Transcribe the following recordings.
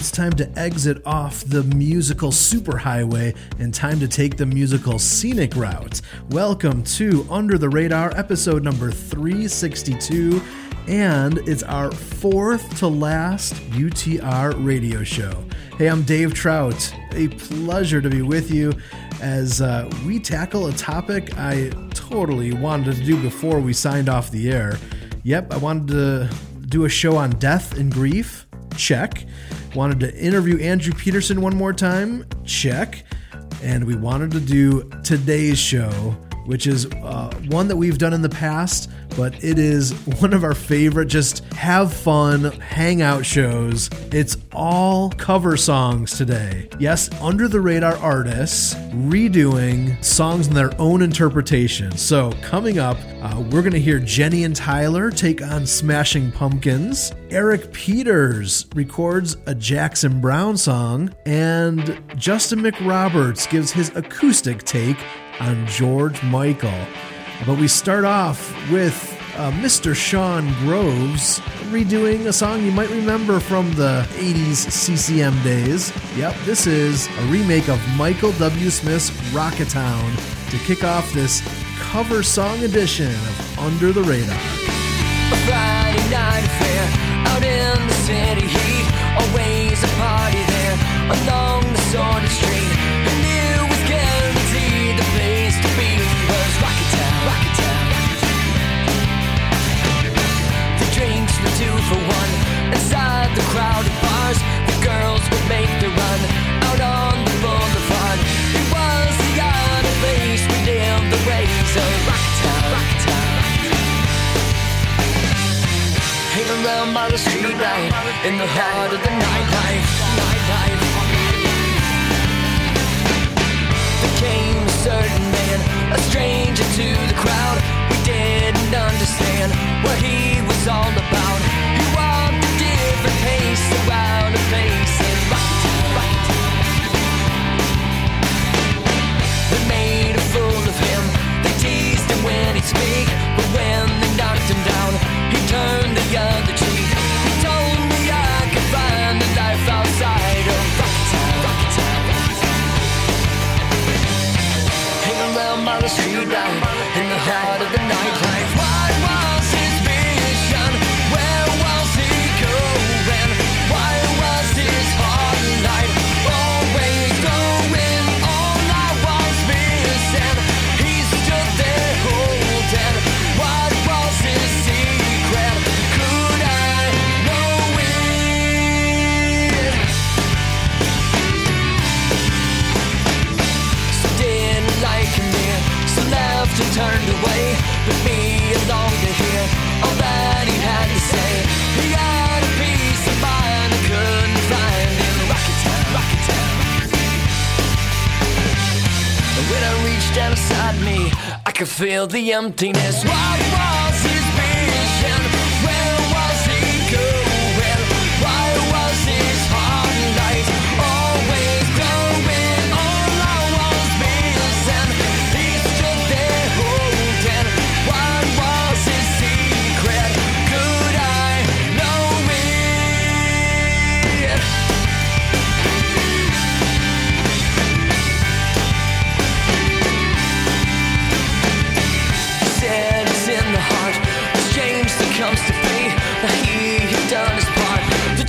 It's time to exit off the musical superhighway and time to take the musical scenic route. Welcome to Under the Radar, episode number 362, and it's our fourth to last UTR radio show. Hey, I'm Dave Trout. A pleasure to be with you as uh, we tackle a topic I totally wanted to do before we signed off the air. Yep, I wanted to do a show on death and grief. Check. Wanted to interview Andrew Peterson one more time. Check. And we wanted to do today's show, which is uh, one that we've done in the past, but it is one of our favorite just have fun hangout shows. It's all cover songs today. Yes, under the radar artists redoing songs in their own interpretation. So, coming up, uh, we're going to hear Jenny and Tyler take on Smashing Pumpkins. Eric Peters records a Jackson Browne song, and Justin McRoberts gives his acoustic take on George Michael. But we start off with uh, Mr. Shaun Groves redoing a song you might remember from the 80s CCM days. Yep, this is a remake of Michael W. Smith's Rocketown to kick off this cover song edition of Under the Radar. A Friday night affair out in the city heat. Always a party there along in the heart of the nightlife. Nightlife. There came a certain man, a stranger to the crowd. We didn't understand what he was all about. He walked a different pace around in the heart of the nightlife. Could feel the emptiness.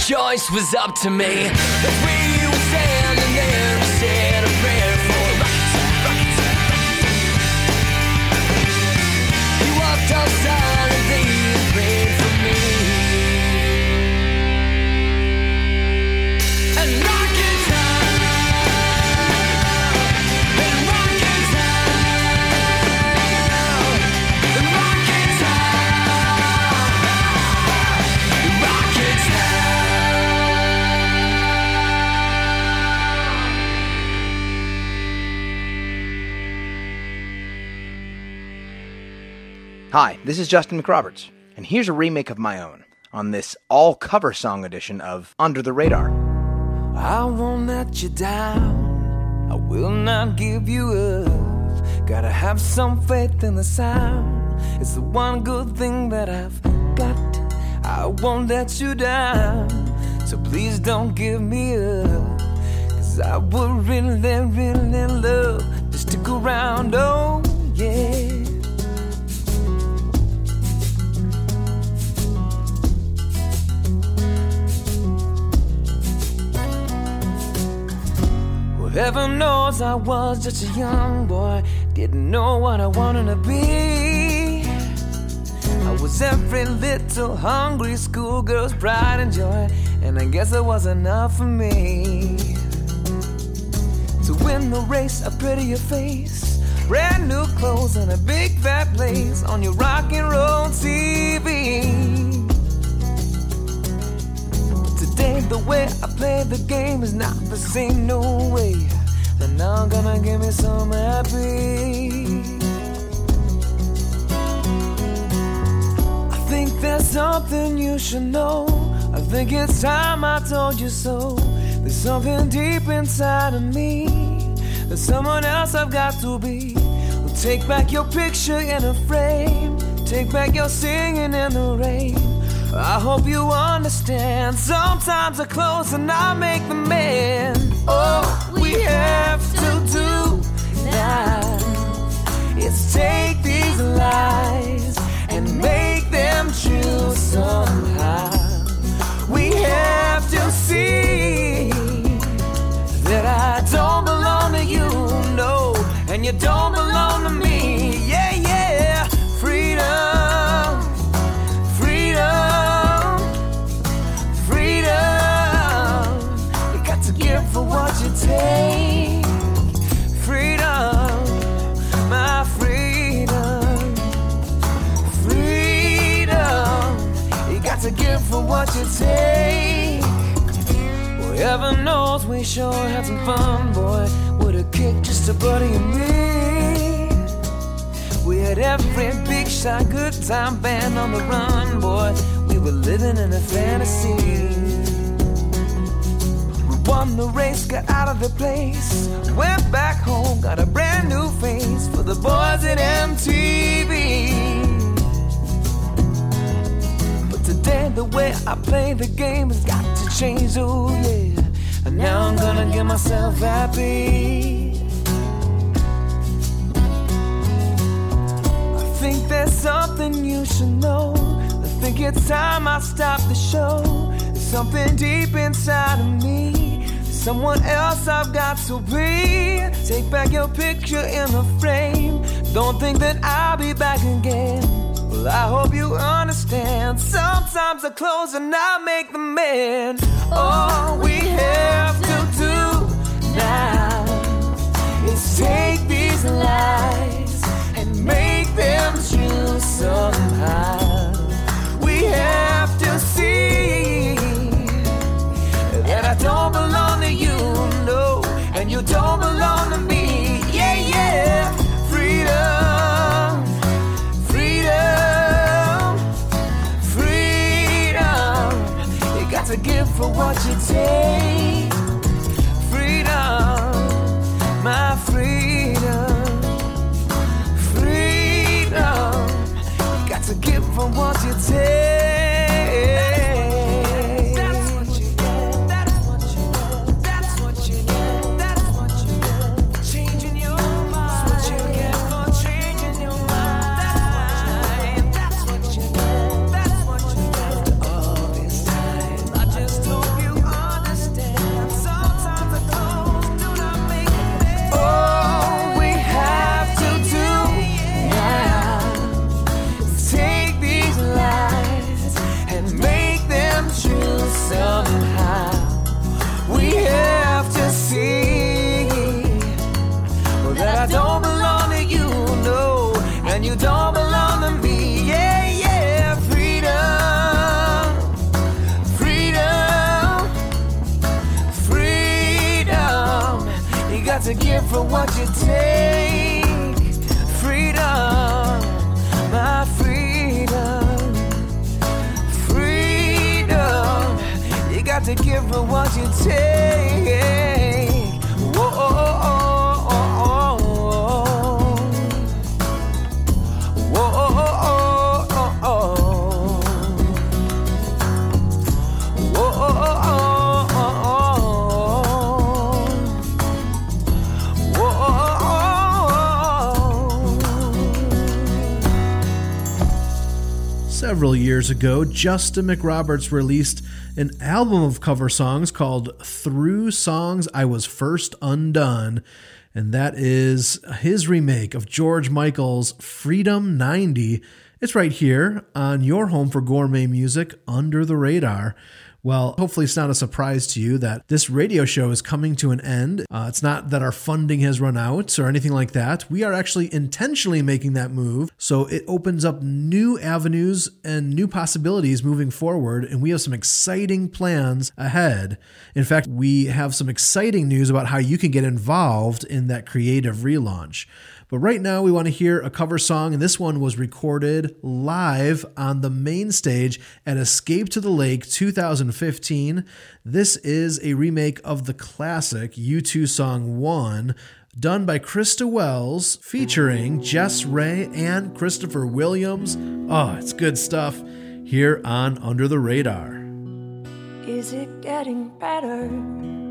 Choice was up to me. As we were standing there, said a prayer Hi, this is Justin McRoberts, and here's a remake of my own on this all cover song edition of Under the Radar. I won't let you down. I will not give you up. Gotta have some faith in the sound. It's the one good thing that I've got. I won't let you down. So please don't give me up. Cause I would really, really love just to stick around. Oh, yeah. Heaven knows I was just a young boy, didn't know what I wanted to be. I was every little hungry schoolgirl's pride and joy, and I guess it was enough for me. To win the race, a prettier face, brand new clothes, and a big fat place on your rock and roll TV. The way I play the game is not the same, no way. And now gonna give me some happy. I think there's something you should know. I think it's time I told you so. There's something deep inside of me. There's someone else I've got to be. Take back your picture in a frame. Take back your singing in the rain. I hope you understand. Sometimes I close and I make the man. All we have to do now is take these lies and make them true somehow. We have to see that I don't belong to you, no, and you don't heaven knows we sure had some fun, boy. With a kick, just a buddy and me. We had every big shot, good time band on the run, boy. We were living in a fantasy. We won the race, got out of the place. Went back home, got a brand new face for the boys at MTV. But today, the way I play the game has got to change, oh yeah. And now I'm gonna get myself happy. I think there's something you should know. I think it's time I stop the show. There's something deep inside of me. Someone else I've got to be. Take back your picture in a frame. Don't think that I'll be back again. Well, I hope you understand. Sometimes I close and I make the man. All we have take these lies got to give her what you take. Whoa, oh, oh, oh, Several years ago, Justin McRoberts released an album of cover songs called Through Songs I Was First Undone. And that is his remake of George Michael's Freedom 90. It's right here on your home for gourmet music, Under the Radar. Well, hopefully, it's not a surprise to you that this radio show is coming to an end. Uh, it's not that our funding has run out or anything like that. We are actually intentionally making that move. So it opens up new avenues and new possibilities moving forward. And we have some exciting plans ahead. In fact, we have some exciting news about how you can get involved in that creative relaunch. But right now, we want to hear a cover song, and this one was recorded live on the main stage at Escape to the Lake 2015. This is a remake of the classic U2 song One, done by Krista Wells, featuring Jess Ray and Christopher Williams. Oh, it's good stuff here on Under the Radar. Is it getting better?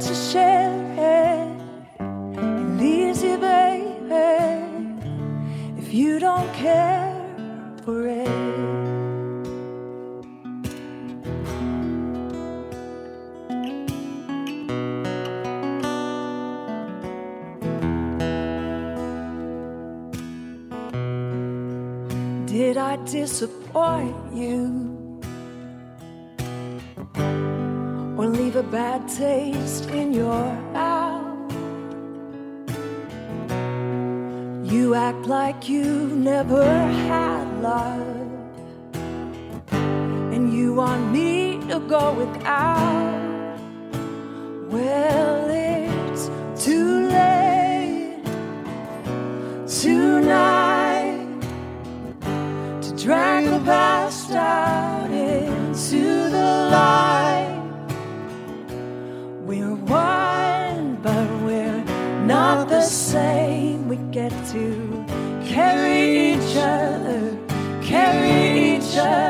to share it. Easy, baby, if you don't care for it. Did I disappoint you? Taste in your mouth. You act like you've never had love, and you want me to go without. Well, it's too get to carry each other, carry each other.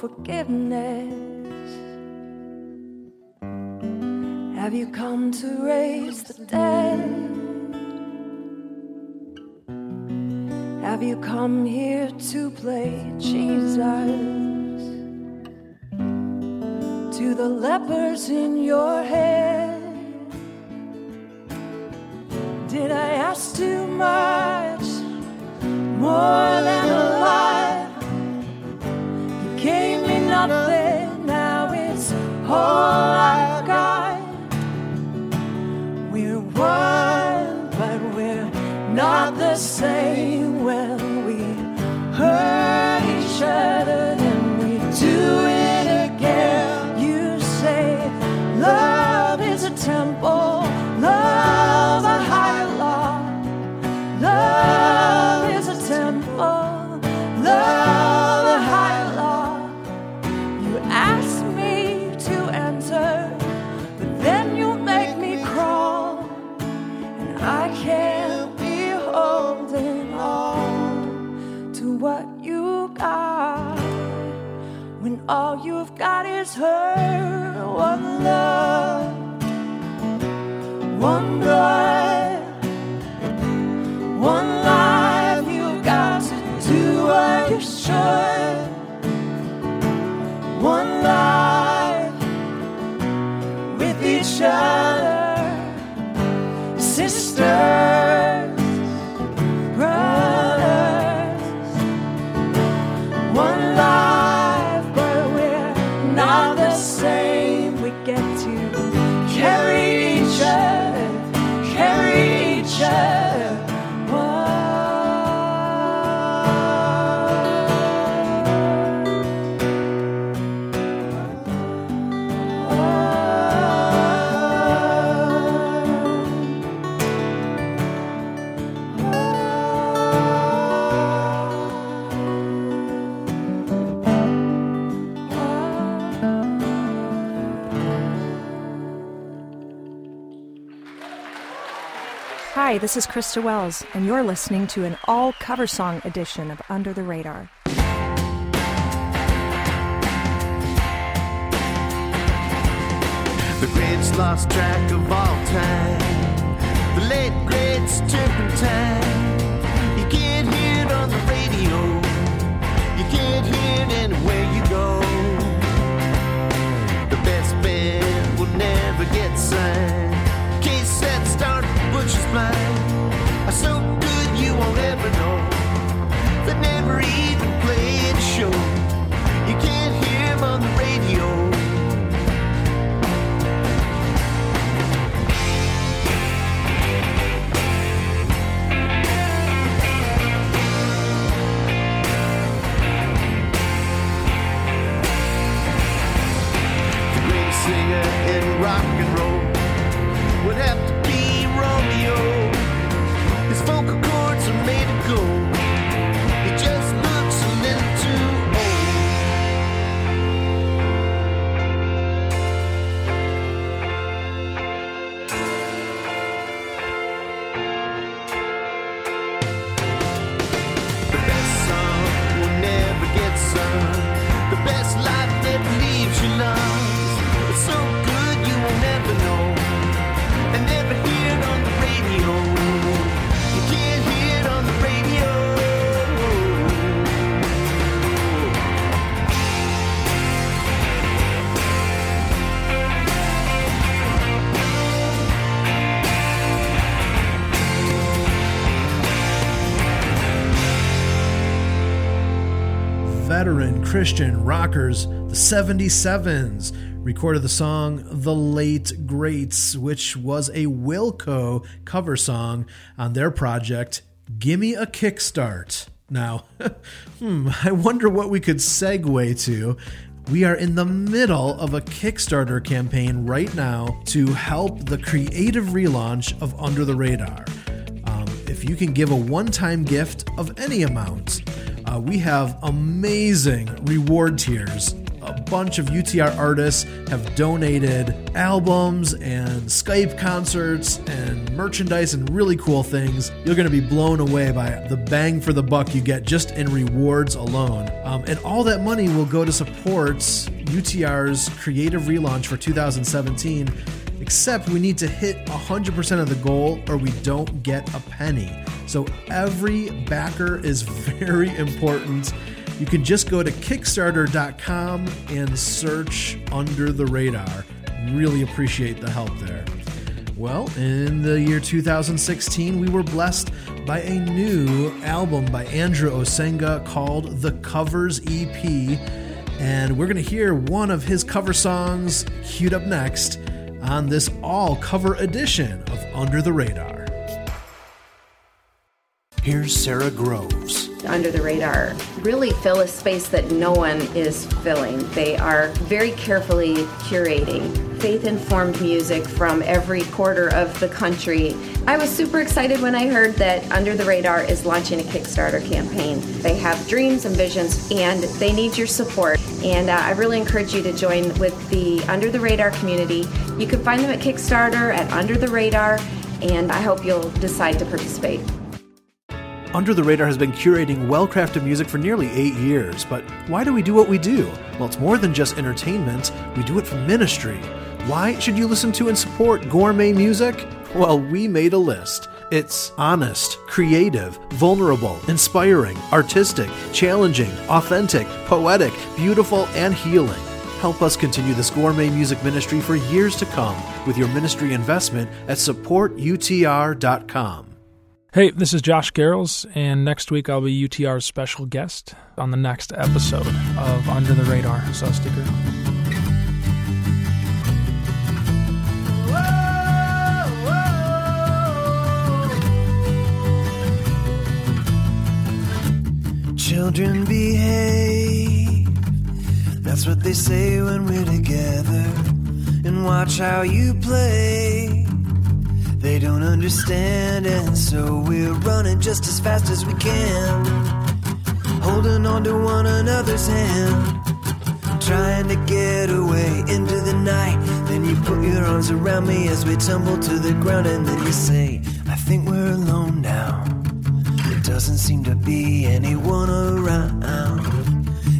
Forgiveness? Have you come to raise the dead? Have you come here to play Jesus? To the lepers in your head? Did I ask too much? More all I've got. We're one, but we're not the same. Well, we hurt each other, all you've got is her. One love, one blood. One life, you've got to do what you should. One life with each other. Hi, this is Krista Wells, and you're listening to an all cover song edition of Under the Radar. The greats lost track of all time. The late greats turpentine. Christian rockers, the 77s, recorded the song The Late Greats, which was a Wilco cover song on their project Gimme a Kickstart. Now, hmm, I wonder what we could segue to. We are in the middle of a Kickstarter campaign right now to help the creative relaunch of Under the Radar. Um, if you can give a one time gift of any amount, uh, we have amazing reward tiers. A bunch of UTR artists have donated albums and Skype concerts and merchandise and really cool things. You're going to be blown away by the bang for the buck you get just in rewards alone. Um, and all that money will go to support UTR's creative relaunch for 2017 except we need to hit 100% of the goal or we don't get a penny. So every backer is very important. You can just go to Kickstarter.com and search Under the Radar. Really appreciate the help there. Well, in the year 2016, we were blessed by a new album by Andrew Osenga called The Covers EP. And we're going to hear one of his cover songs queued up next on this all cover edition of Under the Radar. Here's Sara Groves. under the radar really fill a space that no one is filling. They are very carefully curating faith informed music from every quarter of the country. I was super excited when I heard that Under the Radar is launching a Kickstarter campaign. They have dreams and visions and they need your support. And uh, I really encourage you to join with the Under the Radar community. You can find them at Kickstarter at Under the Radar, and I hope you'll decide to participate. Under the Radar has been curating well crafted music for nearly eight years, but why do we do what we do? Well, it's more than just entertainment, we do it for ministry. Why should you listen to and support gourmet music? Well, we made a list. It's honest, creative, vulnerable, inspiring, artistic, challenging, authentic, poetic, beautiful, and healing. Help us continue this gourmet music ministry for years to come with your ministry investment at supportutr.com. Hey, this is Josh Garrels, and next week I'll be UTR's special guest on the next episode of Under the Radar. So stick around. Children behave. That's what they say when we're together. And watch how you play. They don't understand, and so we're running just as fast as we can. Holding on to one another's hand, trying to get away into the night. Then you put your arms around me as we tumble to the ground, and then you say, I think we're alone now. There doesn't seem to be anyone around.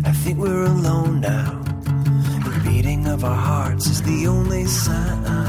I think we're alone now. The beating of our hearts is the only sign.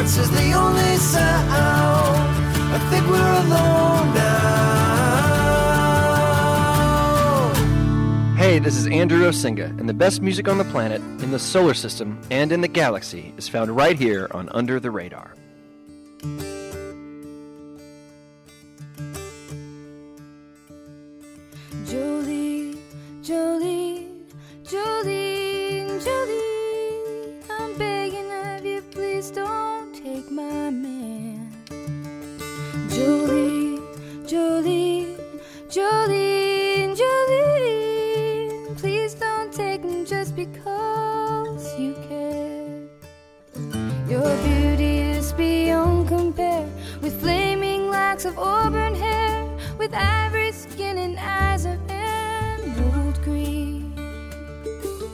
is the only sound. I think we're alone now. Hey, this is Andrew Osenga, and the best music on the planet, in the solar system, and in the galaxy is found right here on Under the Radar. Jolie, Jolie, Jolie. Jolene, Jolene, Jolene, Jolene. Please don't take me just because you care. Your beauty is beyond compare with flaming locks of auburn hair, with ivory skin and eyes of emerald green.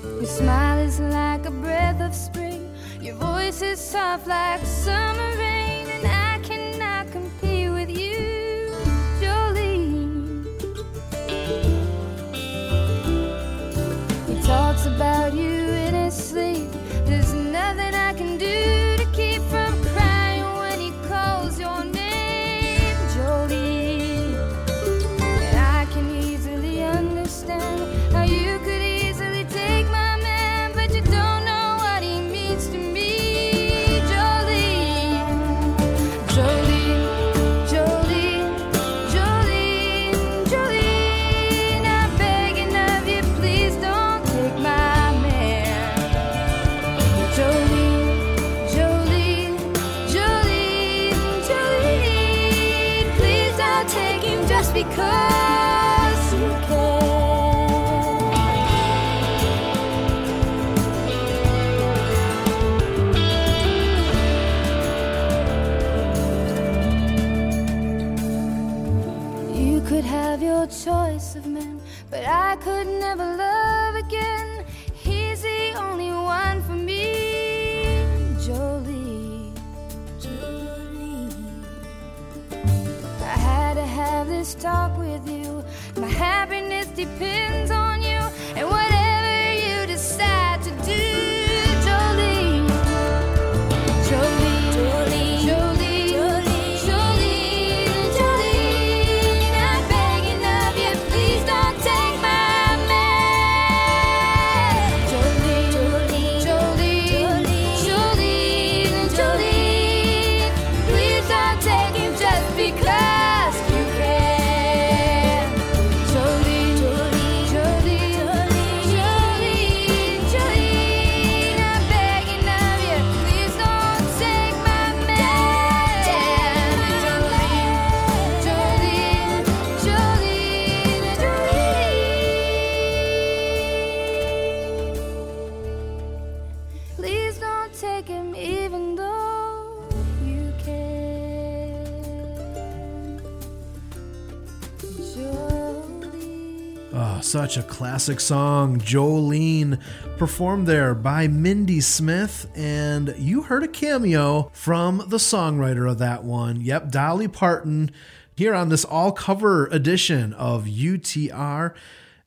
Your smile is like a breath of spring. Your voice is soft like summer rain, and I about you. Take him even though you can. Jolene. Oh, ah, such a classic song. Jolene, performed there by Mindy Smith. And you heard a cameo from the songwriter of that one. Yep, Dolly Parton, here on this all cover edition of UTR.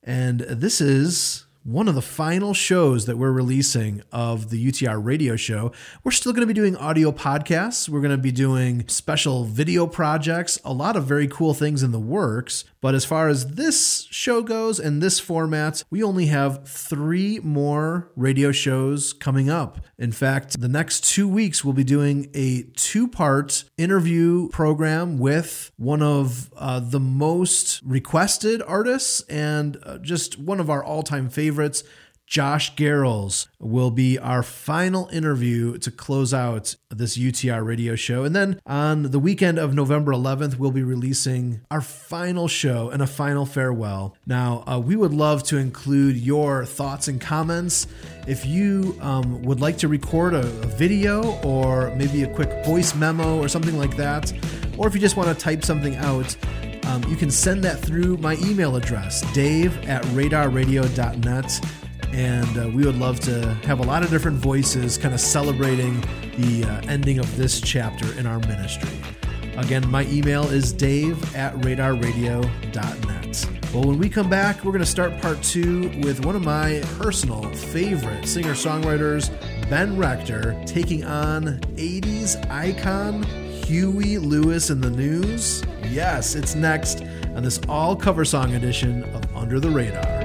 And this is one of the final shows that we're releasing of the UTR radio show. We're still going to be doing audio podcasts. We're going to be doing special video projects, a lot of very cool things in the works. But as far as this show goes and this format, we only have three more radio shows coming up. In fact, the next two weeks, we'll be doing a two part interview program with one of uh, the most requested artists and uh, just one of our all time favorites. Josh Garrels will be our final interview to close out this UTR radio show. And then on the weekend of November 11th, we'll be releasing our final show and a final farewell. Now, uh, we would love to include your thoughts and comments. If you um, would like to record a, a video or maybe a quick voice memo or something like that, or if you just want to type something out, um, you can send that through my email address, dave at radarradio.net and uh, we would love to have a lot of different voices kind of celebrating the uh, ending of this chapter in our ministry. Again, my email is dave at radarradio.net. Well, when we come back, we're going to start part two with one of my personal favorite singer songwriters, Ben Rector, taking on 80s icon Huey Lewis and the News. Yes, it's next on this all cover song edition of Under the Radar.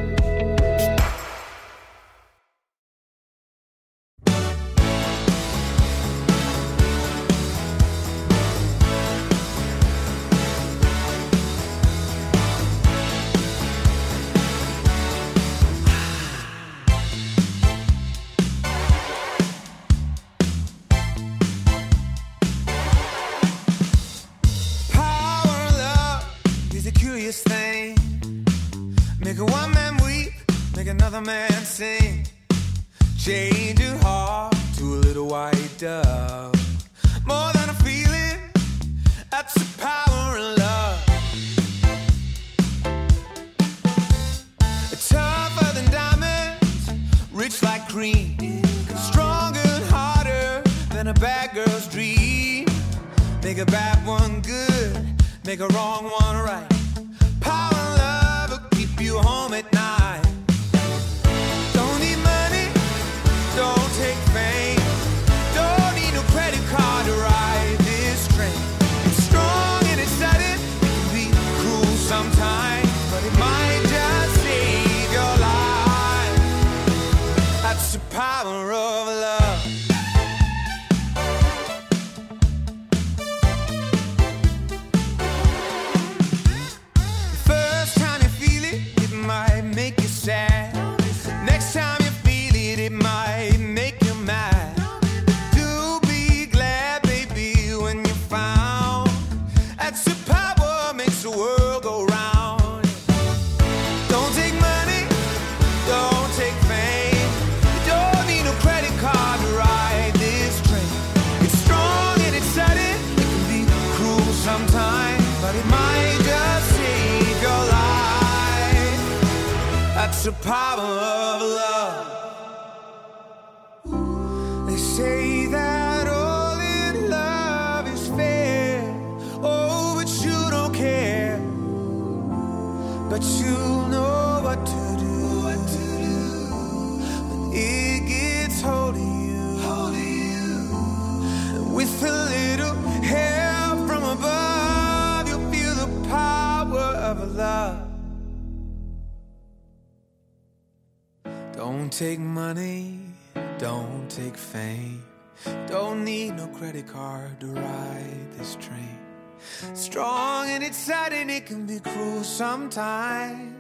Of love. Take money, don't take fame. Don't need no credit card to ride this train. Strong and it's sudden, it can be cruel sometimes,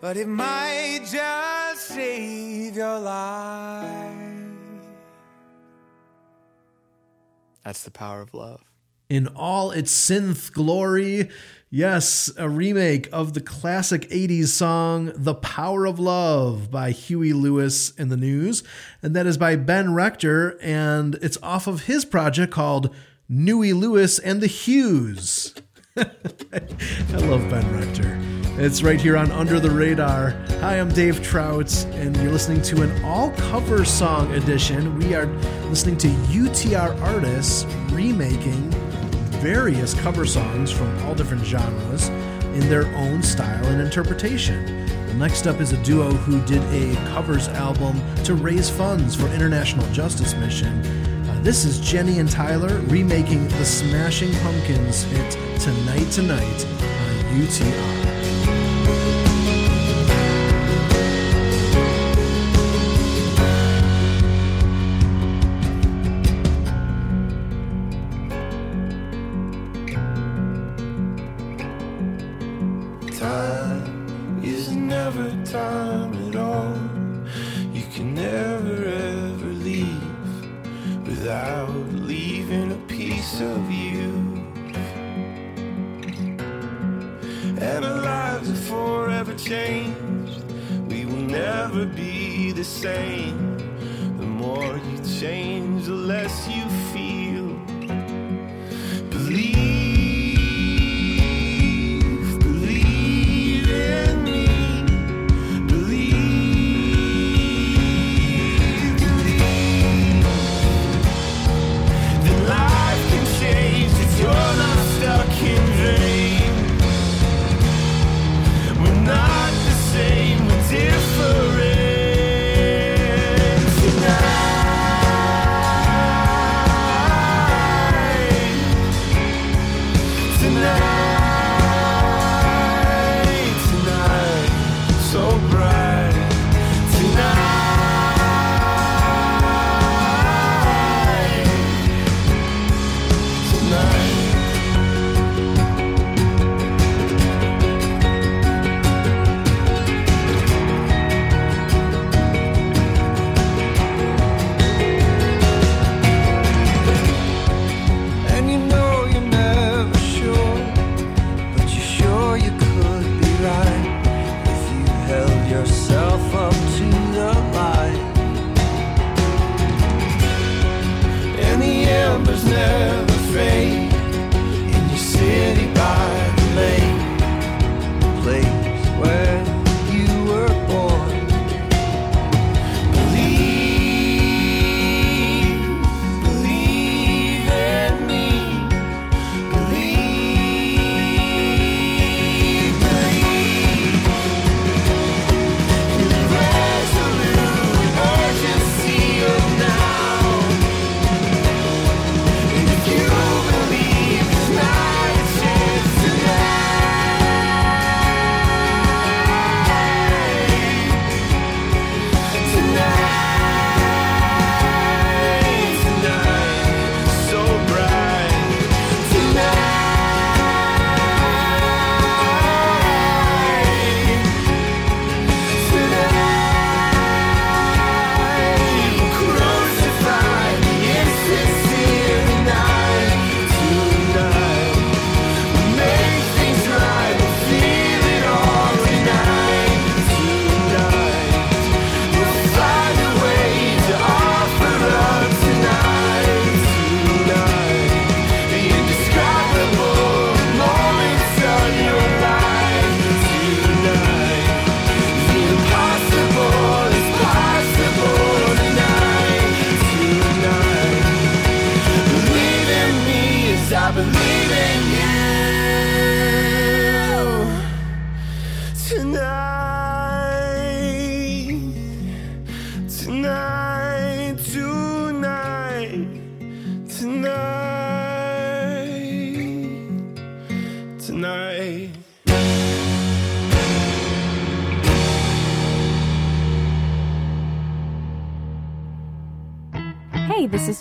but it might just save your life. That's the power of love. in all its synth glory. Yes, a remake of the classic 80s song The Power of Love by Huey Lewis and the News. And that is by Ben Rector, and it's off of his project called Huey Lewis and the Hughes. I love Ben Rector. It's right here on Under the Radar. Hi, I'm Dave Trout, and you're listening to an all cover song edition. We are listening to UTR artists remaking various cover songs from all different genres in their own style and interpretation. Well, next up is a duo who did a covers album to raise funds for International Justice Mission. Uh, this is Jenny and Tyler remaking the Smashing Pumpkins hit Tonight Tonight on UTR.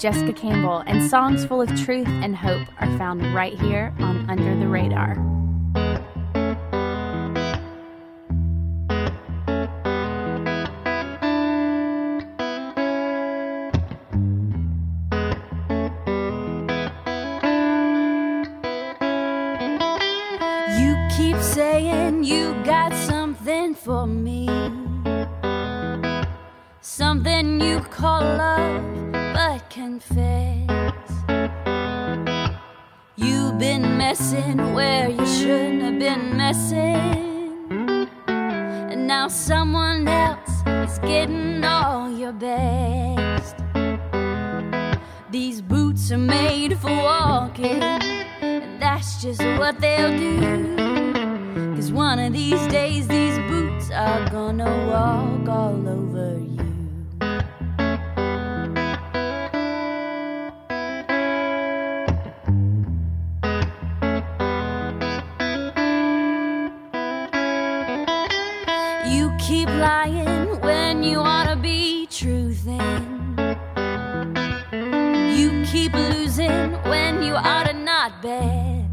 Jessica Campbell, and songs full of truth and hope are found right here on Under the Radar. You keep saying you got something for me. Something you call love, messing where you shouldn't have been messing. And now someone else is getting all your best. These boots are made for walking, and that's just what they'll do. Cause one of these days, these boots are gonna walk all over you. When you ought to not bet.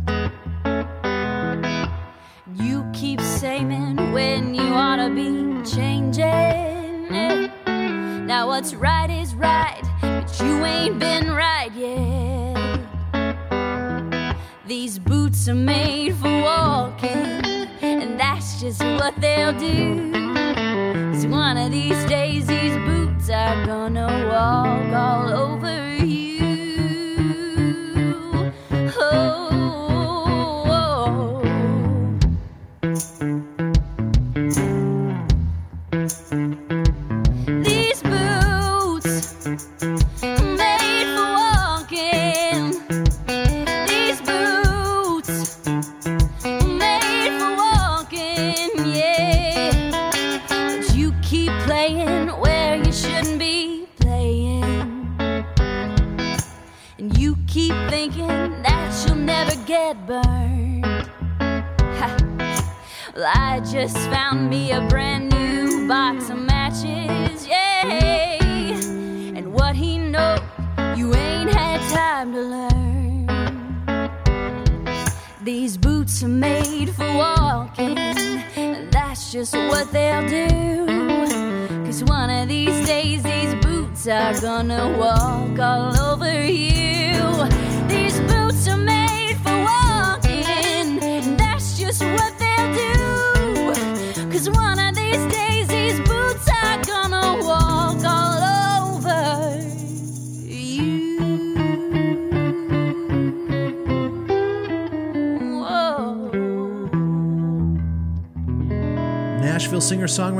You keep saying when you ought to be changing. Now what's right is right, but you ain't been right yet. These boots are made for walking, and that's just what they'll do. one of these days, these boots are gonna walk all over you.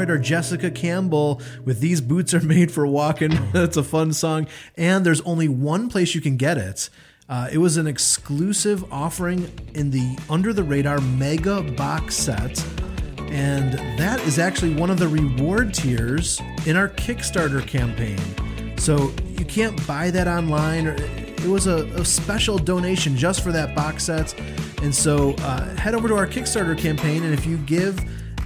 Songwriter Jessica Campbell with These Boots Are Made for Walking. That's a fun song. And there's only one place you can get it. Uh, it was an exclusive offering in the Under the Radar Mega Box Set. And that is actually one of the reward tiers in our Kickstarter campaign. So you can't buy that online. It was a, a special donation just for that box set. And so uh, head over to our Kickstarter campaign, and if you give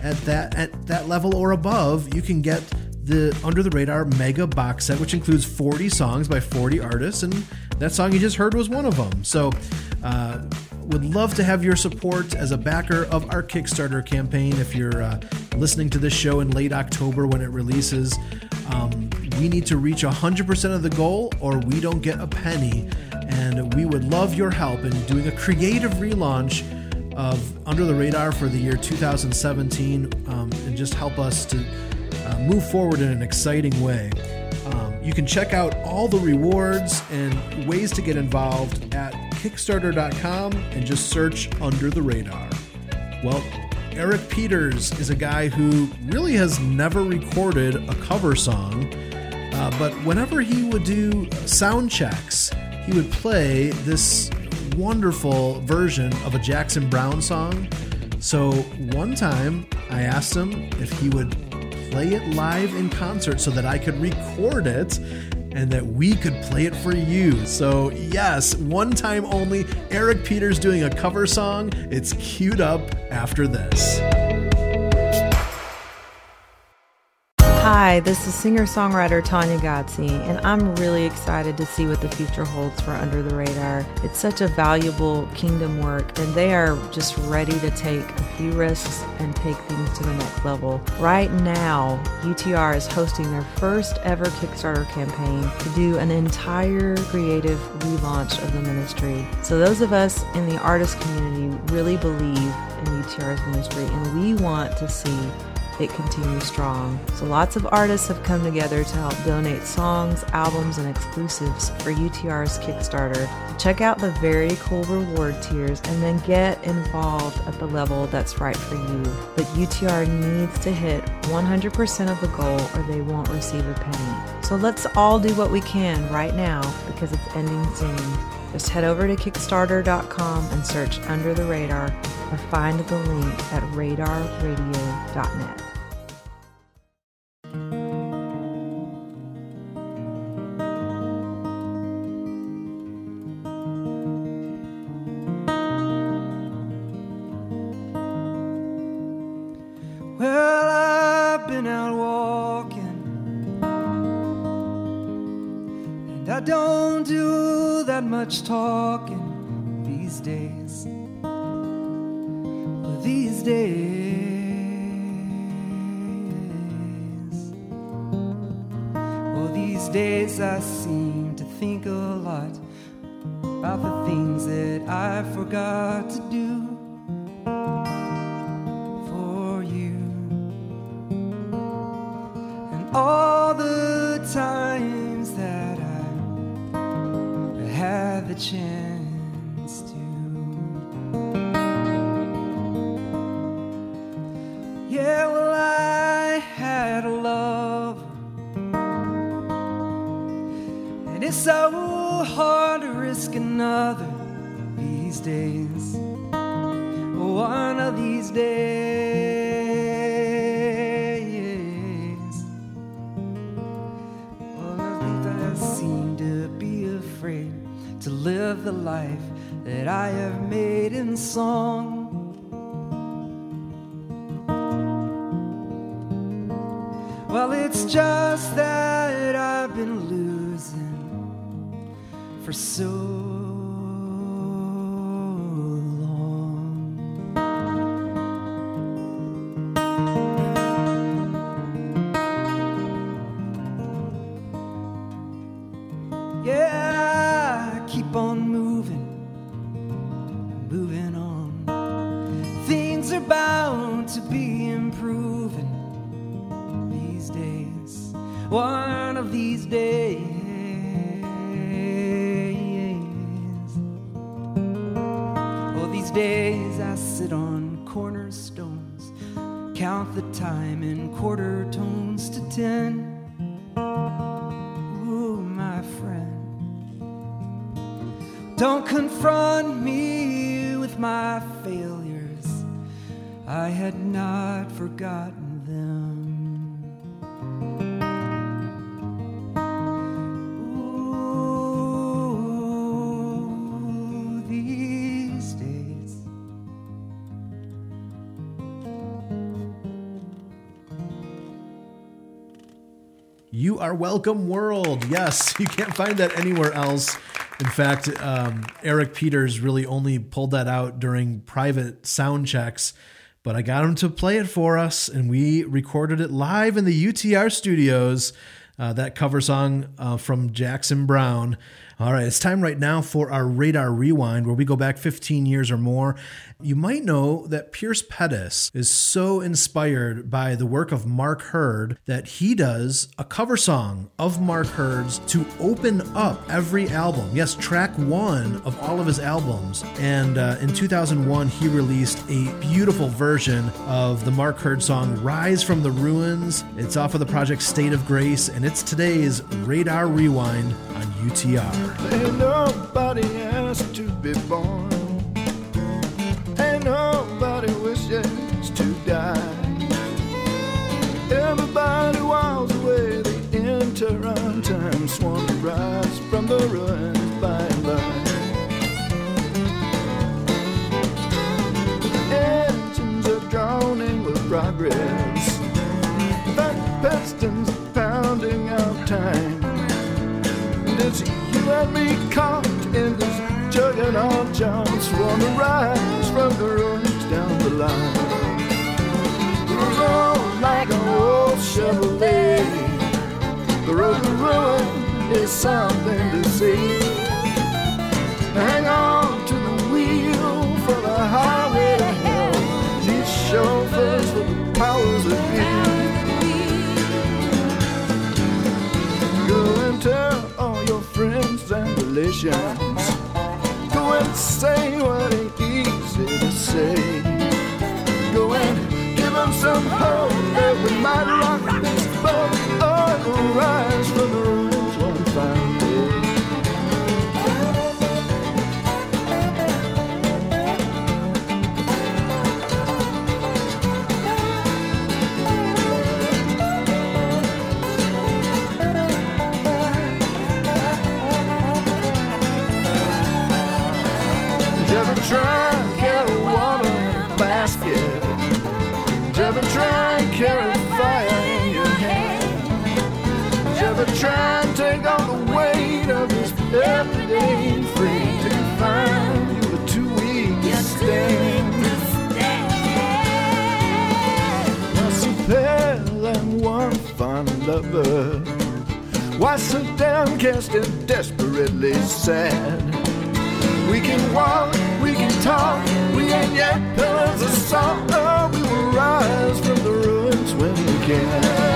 at that at that level or above, you can get the Under the Radar Mega Box Set, which includes 40 songs by 40 artists, and that song you just heard was one of them. So, uh, would love to have your support as a backer of our Kickstarter campaign. If you're uh, listening to this show in late October when it releases, um, we need to reach 100% of the goal, or we don't get a penny. And we would love your help in doing a creative relaunch of Under the Radar for the year 2017 um, and just help us to uh, move forward in an exciting way. Um, you can check out all the rewards and ways to get involved at Kickstarter.com and just search Under the Radar. Well, Eric Peters is a guy who really has never recorded a cover song, uh, but whenever he would do sound checks, he would play this wonderful version of a Jackson Browne song. So one time I asked him if he would play it live in concert so that I could record it and that we could play it for you. So, yes, one time only, Eric Peters doing a cover song. It's queued up after this. Hi, Hi, this is singer songwriter Tanya Godsey, and I'm really excited to see what the future holds for Under the Radar. It's such a valuable kingdom work, and they are just ready to take a few risks and take things to the next level. Right now, UTR is hosting their first ever Kickstarter campaign to do an entire creative relaunch of the ministry. So, those of us in the artist community really believe in UTR's ministry, and we want to see it continues strong. So lots of artists have come together to help donate songs, albums, and exclusives for UTR's Kickstarter. Check out the very cool reward tiers and then get involved at the level that's right for you. But UTR needs to hit 100% of the goal or they won't receive a penny. So let's all do what we can right now because it's ending soon. Just head over to Kickstarter.com and search Under the Radar or find the link at radarradio.net. much talking these days. These days, well, these days I seem to think a lot about the things that I forgot the chance Well, it's I had not forgotten them. Ooh, these days. You are welcome, world. Yes, you can't find that anywhere else. In fact, um, Eric Peters really only pulled that out during private sound checks, but I got him to play it for us, and we recorded it live in the UTR studios. Uh, that cover song uh, from Jackson Browne. All right, it's time right now for our Radar Rewind, where we go back 15 years or more. You might know that Pierce Pettis is so inspired by the work of Mark Heard that he does a cover song of Mark Heard's to open up every album. Yes, track one of all of his albums. And uh, in 2001, he released a beautiful version of the Mark Heard song Rise from the Ruins. It's off of the project State of Grace, and it's today's Radar Rewind on UTR. Ain't nobody asked to be born. Ain't nobody wishes to die. Everybody walks away, the enter on time, swan to rise from the ruins by and by. Engines are drowning with progress. That pistons pounding out time. It's you and me caught in this juggernaut chance from the rise from the ruins down the line. We're like an old Chevrolet. The road to ruin is something to see. Hang on to the wheel for the highway to hell. These chauffeurs for the powers that friends. Go and say what ain't easy to say. Go and give them some hope that we might rock this boat. We'll rise from the lover. Why so downcast and desperately sad? We can walk, we can talk, we ain't yet pillars of salt. Oh, we will rise from the ruins when we can.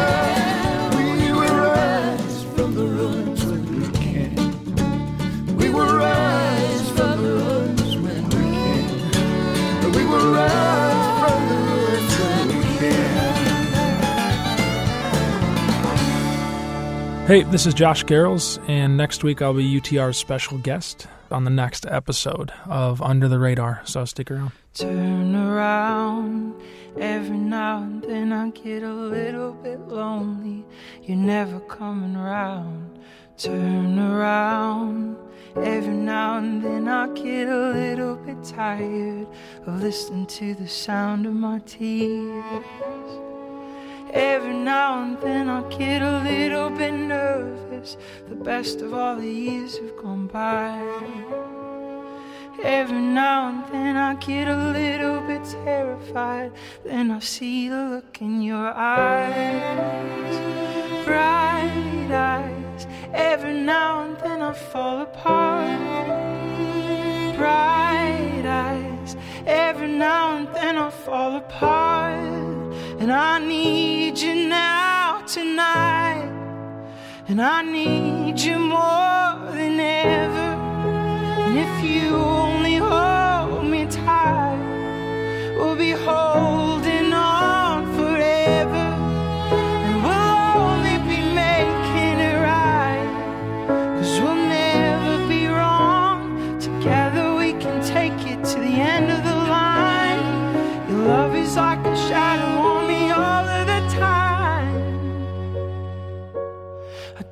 Hey, this is Josh Garrels, and next week I'll be UTR's special guest on the next episode of Under the Radar, so stick around. Turn around. Every now and then I get a little bit lonely. You're never coming around. Turn around. Every now and then I get a little bit tired of listening to the sound of my tears. Every now and then I get a little bit nervous. The best of all the years have gone by. Every now and then I get a little bit terrified. Then I see the look in your eyes, bright eyes. Every now and then I fall apart, bright eyes. Every now and then I fall apart. And I need you now, tonight. And I need you more than ever. And if you only hold me tight, we'll be holding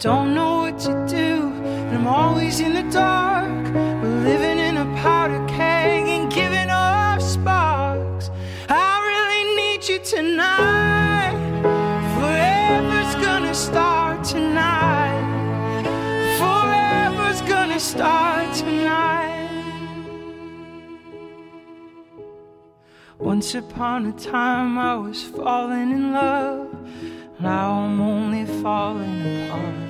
don't know what to do, and I'm always in the dark. We're living in a powder keg and giving off sparks. I really need you tonight. Forever's gonna start tonight. Forever's gonna start tonight. Once upon a time, I was falling in love. Now I'm only falling apart.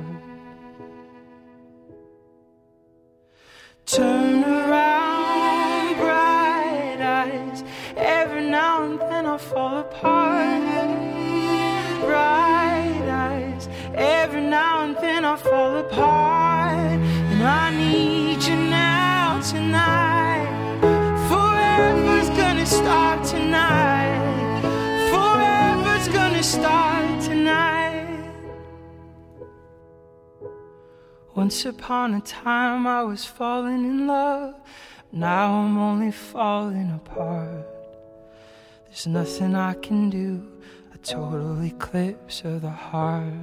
Turn around, bright eyes. Every now and then I fall apart. Bright eyes. Every now and then I fall apart. And I need you now, tonight. Forever's gonna start tonight. Forever's gonna start Once upon a time I was falling in love. Now I'm only falling apart. There's nothing I can do. A total eclipse of the heart.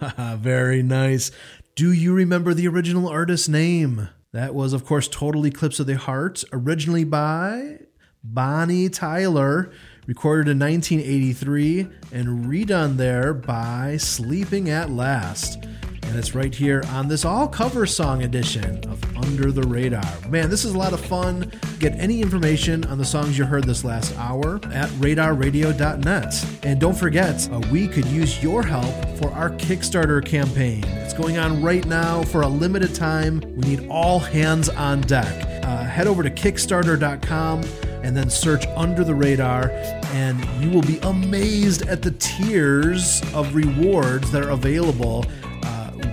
Very nice. Do you remember the original artist's name? That was, of course, Total Eclipse of the Heart, originally by Bonnie Tyler, recorded in 1983 and redone there by Sleeping at Last. And it's right here on this all cover song edition of Under the Radar. Man, this is a lot of fun. Get any information on the songs you heard this last hour at radarradio.net. And don't forget, uh, we could use your help for our Kickstarter campaign. It's going on right now for a limited time. We need all hands on deck. Uh, head over to Kickstarter.com and then search Under the Radar, and you will be amazed at the tiers of rewards that are available.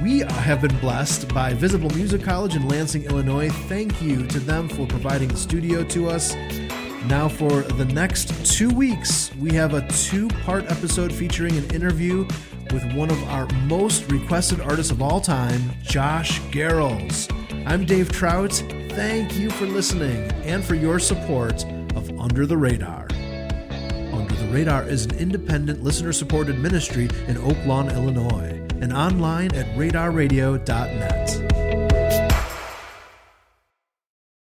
We have been blessed by Visible Music College in Lansing, Illinois. Thank you to them for providing the studio to us. Now, for the next two weeks, we have a two part episode featuring an interview with one of our most requested artists of all time, Josh Garrels. I'm Dave Trout. Thank you for listening and for your support of Under the Radar. Under the Radar is an independent listener supported ministry in Oak Lawn, Illinois, and online at radarradio.net.